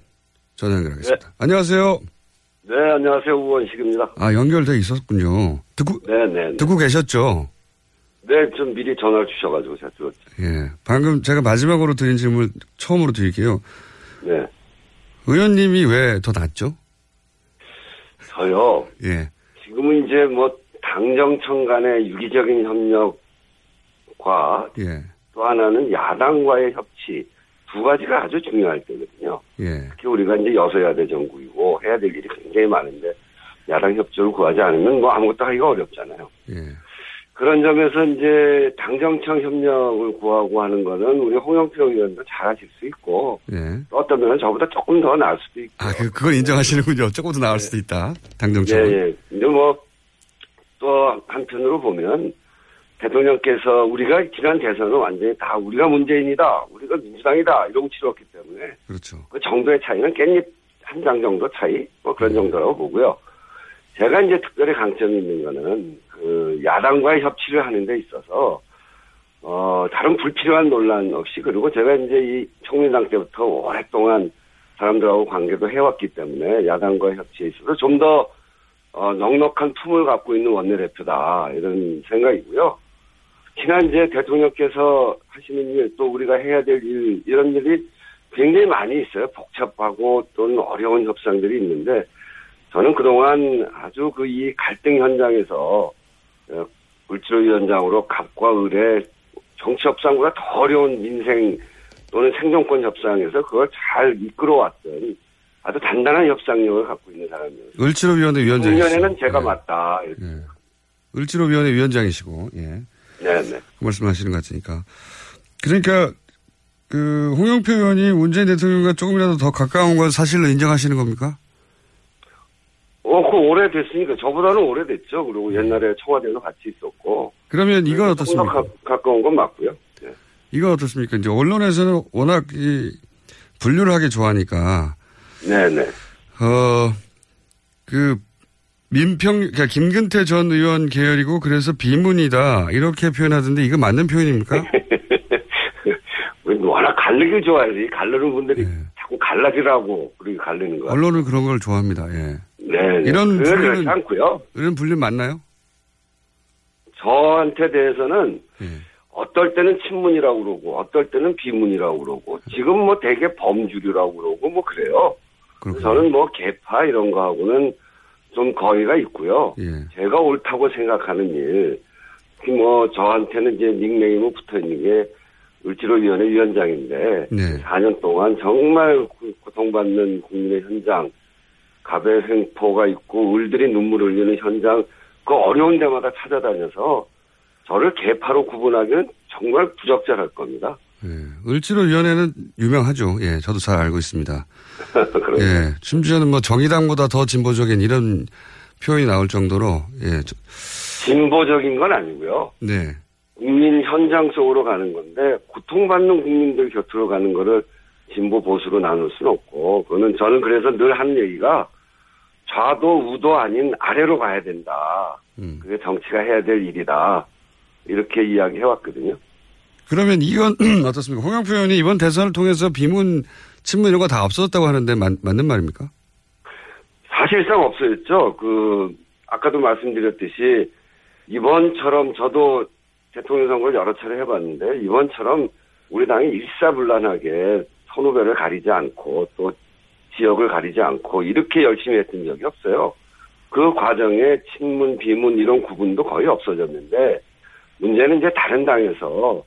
전화 연결하겠습니다. 안녕하세요. 네, 안녕하세요. 우원식입니다. 아, 연결돼 있었군요. 듣고, 네, 네. 듣고 계셨죠? 네, 좀 미리 전화를 주셔가지고 제가 들었죠. 예. 방금 제가 마지막으로 드린 질문 처음으로 드릴게요. 네. 의원님이 왜 더 낫죠? 저요. 예. 지금은 이제 뭐 당정청 간의 유기적인 협력과 예. 또 하나는 야당과의 협치 두 가지가 아주 중요할 때거든요. 예. 특히 우리가 이제 여서야대 정국이고 해야 될 일이 굉장히 많은데 야당 협조를 구하지 않으면 뭐 아무것도 하기가 어렵잖아요. 예. 그런 점에서 이제 당정청 협력을 구하고 하는 거는 우리 홍영표 의원도 잘하실 수 있고 예. 또 어떤 면은 저보다 조금 더 나을 수도 있고. 아, 그, 그걸 인정하시는군요. 조금 더 나을 수도 있다. 당정청. 예, 예. 근데 뭐, 또 한편으로 보면, 대통령께서 우리가 지난 대선은 완전히 다 우리가 문재인이다, 우리가 민주당이다, 이러고 치렀기 때문에, 그렇죠. 그 정도의 차이는 깻잎 한 장 정도 차이? 뭐 그런 정도라고 보고요. 제가 이제 특별히 강점이 있는 거는, 그, 야당과의 협치를 하는 데 있어서, 어, 다른 불필요한 논란 없이, 그리고 제가 이제 이 총민당 때부터 오랫동안 사람들하고 관계도 해왔기 때문에 야당과의 협치에 있어서 좀더 어, 넉넉한 품을 갖고 있는 원내대표다 이런 생각이고요. 지난 이제 대통령께서 하시는 일 또 우리가 해야 될 일 이런 일이 굉장히 많이 있어요. 복잡하고 또는 어려운 협상들이 있는데 저는 그동안 아주 그 이 갈등 현장에서 어, 울지로 위원장으로 갑과 을의 정치 협상보다 더 어려운 민생 또는 생존권 협상에서 그걸 잘 이끌어왔던 아주 단단한 협상력을 갖고 있는 사람이에요. 을지로위원회 위원장이시고. 작년에는 제가 맞다. 이렇게. 을지로위원회 위원장이시고, 예. 네네. 그 말씀 하시는 것 같으니까. 그러니까, 그, 홍영표 의원이 문재인 대통령과 조금이라도 더 가까운 건 사실로 인정하시는 겁니까? 어, 그 오래됐으니까 저보다는 오래됐죠. 그리고 옛날에 청와대에도 같이 있었고. 그러면 이건 어떻습니까? 가, 가까운 건 맞고요. 네. 이건 어떻습니까? 이제 언론에서는 워낙 이 분류를 하기 좋아하니까, 네네. 어, 그, 민평, 그러니까 김근태 전 의원 계열이고 그래서 비문이다. 이렇게 표현하던데 이거 맞는 표현입니까? *laughs* 워낙 갈르기 좋아해서 갈르는 분들이 자꾸 갈라지라고 그렇게 갈르는 거야. 언론은 그런 걸 좋아합니다. 예. 네. 이런 그건 분류는- 않고요. 이런 분류 맞나요? 저한테 대해서는 예. 어떨 때는 친문이라고 그러고 어떨 때는 비문이라고 그러고 지금 뭐 대개 범주류라고 그러고 뭐 그래요. 저는 뭐 개파 이런 거하고는 좀 거리가 있고요. 예. 제가 옳다고 생각하는 일, 뭐 저한테는 이제 닉네임이 붙어 있는 게 을지로위원회 위원장인데 네. 4년 동안 정말 고- 고통받는 국민의 현장, 갑의 횡포가 있고 을들이 눈물 흘리는 현장, 그 어려운 데마다 찾아다녀서 저를 개파로 구분하기는 정말 부적절할 겁니다. 을지로위원회는 유명하죠. 예, 저도 잘 알고 있습니다. *laughs* 예, 심지어는 뭐 정의당보다 더 진보적인 이런 표현이 나올 정도로 예, 저- 진보적인 건 아니고요. 네. 국민 현장 속으로 가는 건데 고통받는 국민들 곁으로 가는 거를 진보 보수로 나눌 수는 없고 그거는 저는 그래서 늘 하는 얘기가 좌도 우도 아닌 아래로 가야 된다. 그게 정치가 해야 될 일이다. 이렇게 이야기해 왔거든요. 그러면 이건 *clears throat* 어떻습니까? 홍영표 의원이 이번 대선을 통해서 비문, 친문 이런 거 다 없어졌다고 하는데 맞, 맞는 말입니까? 사실상 없어졌죠. 그 아까도 말씀드렸듯이 이번처럼 저도 대통령 선거를 여러 차례 해봤는데 이번처럼 우리 당이 일사불란하게 선후배를 가리지 않고 또 지역을 가리지 않고 이렇게 열심히 했던 적이 없어요. 그 과정에 친문, 비문 이런 구분도 거의 없어졌는데 문제는 이제 다른 당에서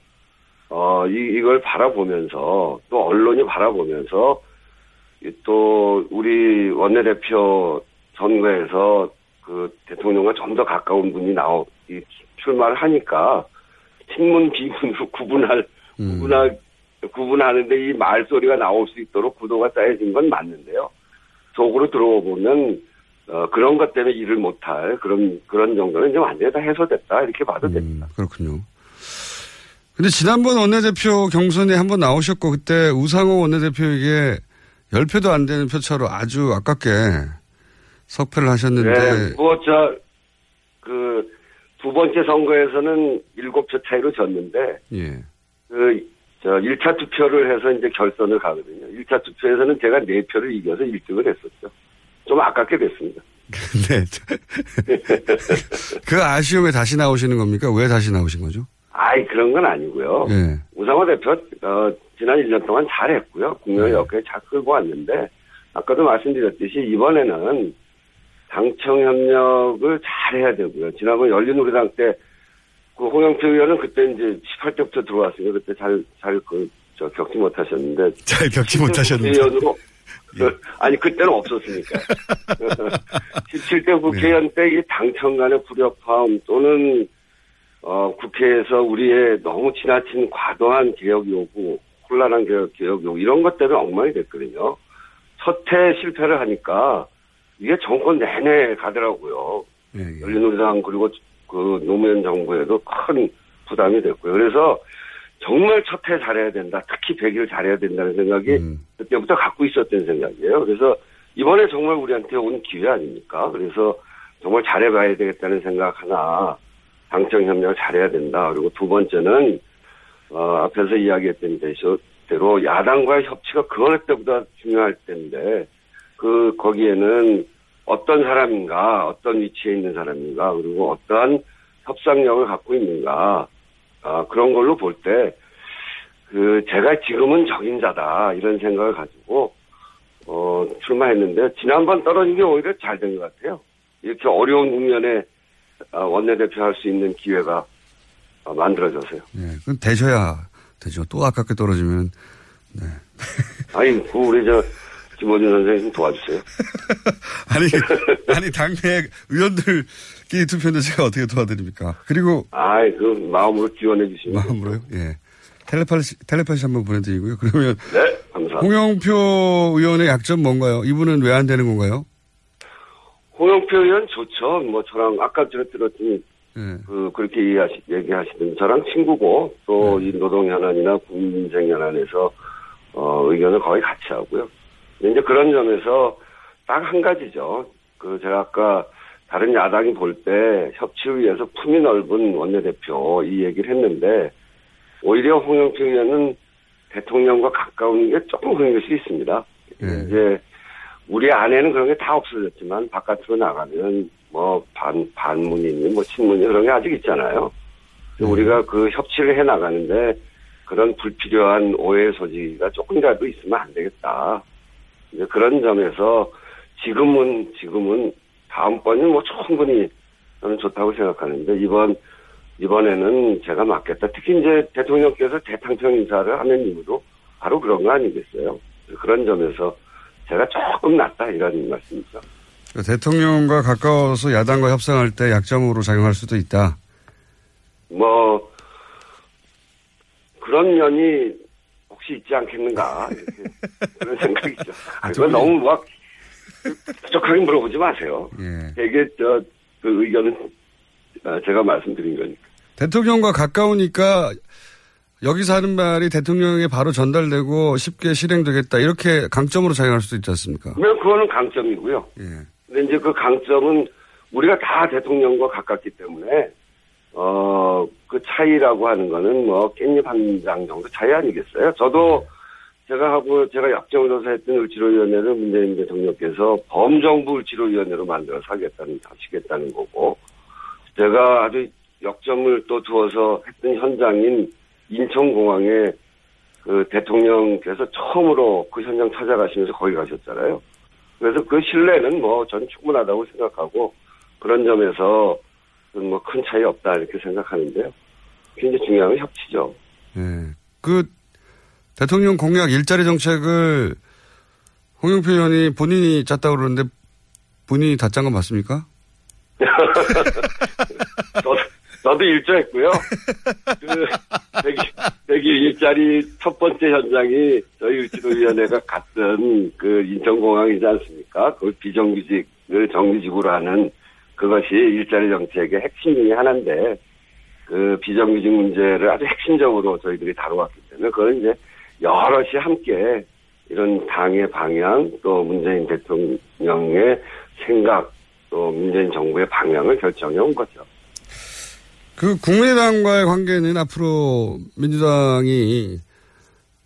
어, 이, 이걸 바라보면서 또 언론이 바라보면서 이또 우리 원내대표 선거에서 그 대통령과 좀 더 가까운 분이 나오 이 출마를 하니까 친문 비문으로 *laughs* 구분할 구분할 구분하는데 이 말소리가 나올 수 있도록 구도가 짜여진 건 맞는데요. 속으로 들어보면 어, 그런 것 때문에 일을 못할 그런 그런 정도는 이제 완전히 다 해소됐다 이렇게 봐도 됩니다. 그렇군요. 근데 지난번 원내대표 경선에 한번 나오셨고 그때 우상호 원내대표에게 10표도 안 되는 표차로 아주 아깝게 석패를 하셨는데 네, 뭐, 저, 그, 두 번째 선거에서는 일곱 표 차이로 졌는데, 예. 그, 저, 1차 투표를 해서 이제 결선을 가거든요. 1차 투표에서는 제가 4표를 이겨서 1등을 했었죠. 좀 아깝게 됐습니다. *laughs* 네. 그 아쉬움에 다시 나오시는 겁니까? 왜 다시 나오신 거죠? 아이, 그런 건 아니고요. 예. 우상호 대표, 어, 지난 1년 동안 잘했고요. 국민을 여기까지 잘 끌고 왔는데, 아까도 말씀드렸듯이 이번에는 당청 협력을 잘 해야 되고요. 지난번 열린우리당 때, 그 홍영표 의원은 그때 이제 18대부터 들어왔으니까 그때 잘, 잘, 그, 저, 겪지 못하셨는데. 잘 겪지 못하셨는데. 국회의원으로, 그, 아니, 그때는 없었으니까. *laughs* 17대 국회의원 때이 당청 간의 불협화음 또는 어, 국회에서 우리의 너무 지나친 과도한 개혁 요구, 혼란한 개혁, 개혁 요구, 이런 것 때문에 엉망이 됐거든요. 첫해 실패를 하니까 이게 정권 내내 가더라고요. 열린우리당 그리고 그 노무현 정부에도 큰 부담이 됐고요. 그래서 정말 첫해 잘해야 된다. 특히 100일 잘해야 된다는 생각이 그때부터 갖고 있었던 생각이에요. 그래서 이번에 정말 우리한테 온 기회 아닙니까? 그래서 정말 잘해봐야 되겠다는 생각 하나, 당청 협력을 잘해야 된다. 그리고 두 번째는 어, 앞에서 이야기했던 대로 야당과의 협치가 그 어느 때보다 중요할 텐데 그 거기에는 어떤 사람인가, 어떤 위치에 있는 사람인가, 그리고 어떠한 협상력을 갖고 있는가 아, 그런 걸로 볼 때 그 제가 지금은 적임자다 이런 생각을 가지고 어, 출마했는데 지난번 떨어진 게 오히려 잘 된 것 같아요. 이렇게 어려운 국면에 아, 원내대표 할 수 있는 기회가 어, 만들어져서요. 예, 그럼 되셔야 되죠. 또 아깝게 떨어지면 아니, 그 우리 저 김원준 선생님 좀 도와주세요. *laughs* 아니 아니 당내 의원들끼리 투표인데 제가 어떻게 도와드립니까? 그리고 아이, 그 마음으로 지원해 주시면. 마음으로요? 예. 텔레파시 텔레파시 한번 보내드리고요. 그러면 *laughs* 네, 감사합니다. 홍영표 의원의 약점 뭔가요? 이분은 왜 안 되는 건가요? 홍영표 의원 좋죠. 뭐 저랑 아까 제가 들었더니 예. 그 그렇게 얘기하시, 얘기하시던 저랑 친구고 또 네. 이 노동연합이나 국민민생연합에서 어, 의견을 거의 같이 하고요. 이제 그런 점에서 딱 한 가지죠. 그 제가 아까 다른 야당이 볼 때 협치를 위해서 품이 넓은 원내대표 이 얘기를 했는데 오히려 홍영표 의원은 대통령과 가까운 게 조금 그런 것이 있습니다. 이제 우리 안에는 그런 게 다 없어졌지만 바깥으로 나가면 뭐 반, 반문이니 뭐 친문이 그런 게 아직 있잖아요. 그래서 우리가 그 협치를 해 나가는데 그런 불필요한 오해 소지가 조금이라도 있으면 안 되겠다. 이제 그런 점에서 지금은, 지금은 다음번은 뭐 충분히 저는 좋다고 생각하는데 이번, 이번에는 제가 맞겠다. 특히 이제 대통령께서 대탕청 인사를 하는 이유도 바로 그런 거 아니겠어요. 그런 점에서 제가 조금 낫다 이런 말씀이죠. 대통령과 가까워서 야당과 협상할 때 약점으로 작용할 수도 있다. 뭐 그런 면이 혹시 있지 않겠는가 이렇게 *laughs* 그런 생각이죠. 아, 그건 너무 막 부족하게 물어보지 마세요. 예. 되게 저, 그 의견은 어, 제가 말씀드린 거니까. 대통령과 가까우니까 여기서 하는 말이 대통령에게 바로 전달되고 쉽게 실행되겠다. 이렇게 강점으로 작용할 수도 있지 않습니까? 그러면 그거는 강점이고요. 예. 근데 이제 그 강점은 우리가 다 대통령과 가깝기 때문에 어, 그 차이라고 하는 거는 뭐 깻잎 한 장 정도 차이 아니겠어요? 저도 제가 하고 제가 약정으로서 했던 을지로위원회를 문재인 대통령께서 범정부 을지로위원회로 만들어서 하겠다는, 하시겠다는 거고 제가 아주 역점을 또 두어서 했던 현장인 인천공항에 그 대통령께서 처음으로 그 현장 찾아가시면서 거기 가셨잖아요. 그래서 그 신뢰는 뭐 전 충분하다고 생각하고 그런 점에서 뭐 큰 차이 없다 이렇게 생각하는데요. 굉장히 중요한 건 협치죠. 예. 그 대통령 공약 일자리 정책을 홍영표 의원이 본인이 짰다고 그러는데 본인이 다 짠 건 맞습니까? *laughs* 저도, 저도 일조했고요. 그, 대기, 대기 일자리 첫 번째 현장이 저희 을지로위원회가 갔던 그 인천공항이지 않습니까? 그 비정규직을 정규직으로 하는 그것이 일자리 정책의 핵심 중에 하나인데, 그 비정규직 문제를 아주 핵심적으로 저희들이 다뤄왔기 때문에, 그건 이제 여럿이 함께 이런 당의 방향, 또 문재인 대통령의 생각, 또 문재인 정부의 방향을 결정해 온 거죠. 그 국민의당과의 관계는 앞으로 민주당이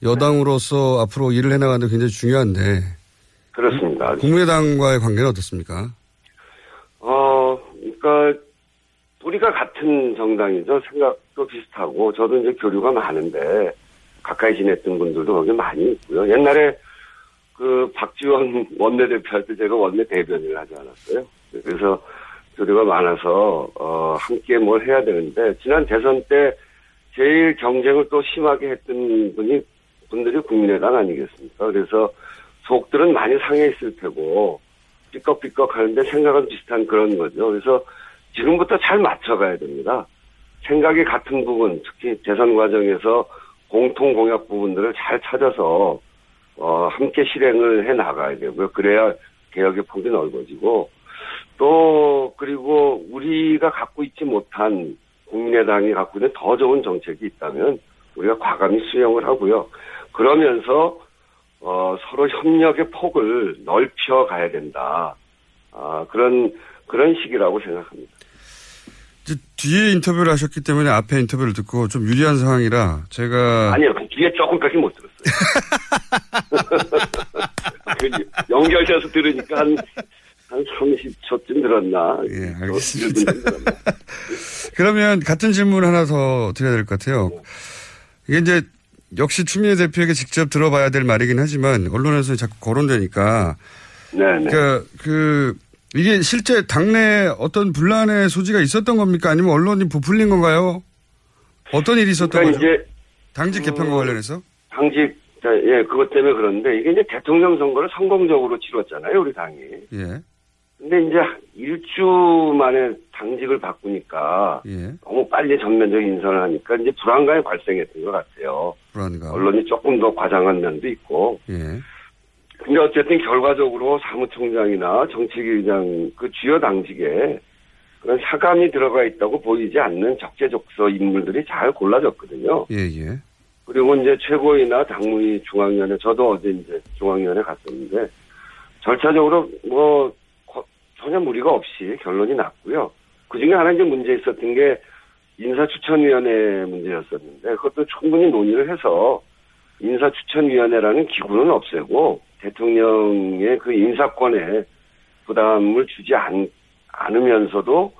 여당으로서 앞으로 일을 해나가는 데 굉장히 중요한데 그렇습니다. 국민의당과의 관계는 어떻습니까? 어, 그러니까 우리가 같은 정당이죠. 생각도 비슷하고 저도 이제 교류가 많은데 가까이 지냈던 분들도 거기 많이 있고요. 옛날에 그 박지원 *laughs* 원내대표 할 때 제가 원내 대변인을 하지 않았어요. 그래서 교류가 많아서 어 함께 뭘 해야 되는데 지난 대선 때 제일 경쟁을 또 심하게 했던 분이 분들이 국민의당 아니겠습니까? 그래서 속들은 많이 상해 있을 테고 삐걱삐걱 하는데 생각은 비슷한 그런 거죠. 그래서 지금부터 잘 맞춰가야 됩니다. 생각이 같은 부분, 특히 대선 과정에서 공통 공약 부분들을 잘 찾아서 어, 함께 실행을 해 나가야 되고요. 그래야 개혁의 폭이 넓어지고 또 그리고 우리가 갖고 있지 못한 국민의당이 갖고 있는 더 좋은 정책이 있다면 우리가 과감히 수용을 하고요. 그러면서 어, 서로 협력의 폭을 넓혀 가야 된다. 아, 그런 그런 시기라고 생각합니다. 이제 뒤에 인터뷰를 하셨기 때문에 앞에 인터뷰를 듣고 좀 유리한 상황이라 제가 아니요, 그 뒤에 조금밖에 못 들었어요. *laughs* 그 연결돼서 들으니까 한, 한 30초쯤 들었나. 예, 알겠습니다. *laughs* 그러면 같은 질문 하나 더 드려야 될 것 같아요. 이게 이제 역시 추미애 대표에게 직접 들어봐야 될 말이긴 하지만 언론에서 자꾸 거론되니까. 네, 네. 그러니까 그 이게 실제 당내 어떤 분란의 소지가 있었던 겁니까? 아니면 언론이 부풀린 건가요? 어떤 일이 있었던 그러니까 거죠? 이제 당직 개편과 관련해서? 당직 예 그것 때문에 그런데 이게 이제 대통령 선거를 성공적으로 치렀잖아요 우리 당이. 예. 근데 이제 일주 만에 당직을 바꾸니까 예. 너무 빨리 전면적인 인선을 하니까 이제 불안감이 발생했던 것 같아요. 불안감. 언론이 조금 더 과장한 면도 있고. 예. 근데 어쨌든 결과적으로 사무총장이나 정책위의장 그 주요 당직에 그런 사감이 들어가 있다고 보이지 않는 적재적소 인물들이 잘 골라졌거든요. 예, 예. 그리고 이제 최고위나 당무위 중앙위원회 저도 어제 이제 중앙위원회 갔었는데 절차적으로 뭐 거- 전혀 무리가 없이 결론이 났고요. 그 중에 하나 이제 문제 있었던 게 인사추천위원회 문제였었는데 그것도 충분히 논의를 해서 인사추천위원회라는 기구는 없애고 대통령의 그 인사권에 부담을 주지 않, 않으면서도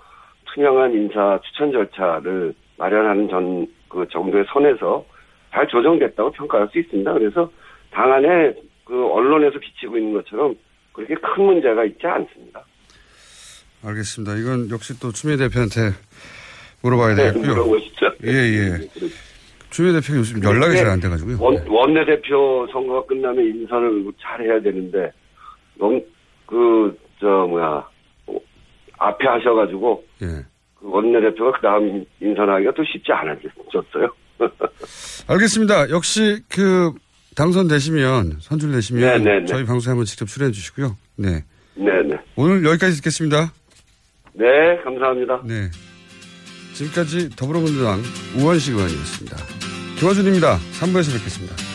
투명한 인사 추천 절차를 마련하는 전, 그 정도의 선에서 잘 조정됐다고 평가할 수 있습니다. 그래서 당 안에 그 언론에서 비치고 있는 것처럼 그렇게 큰 문제가 있지 않습니다. 알겠습니다. 이건 역시 또 추미애 대표한테 물어봐야 네, 되겠고요. 물어보시죠. 예, 예. 추미애 대표가 요즘 연락이 잘 안 돼가지고요. 원, 원내대표 선거가 끝나면 인선을 잘 해야 되는데, 너무, 그, 저, 뭐야, 어, 앞에 하셔가지고, 예. 그 원내대표가 그 다음 인선하기가 또 쉽지 않아졌어요. *laughs* 알겠습니다. 역시 그 당선되시면 선출되시면 네, 네, 네. 저희 방송에 한번 직접 출연해 주시고요. 네. 네네. 오늘 여기까지 듣겠습니다. 네, 감사합니다. 네. 지금까지 더불어민주당 우원식 의원이었습니다. 김어준입니다. 3부에서 뵙겠습니다.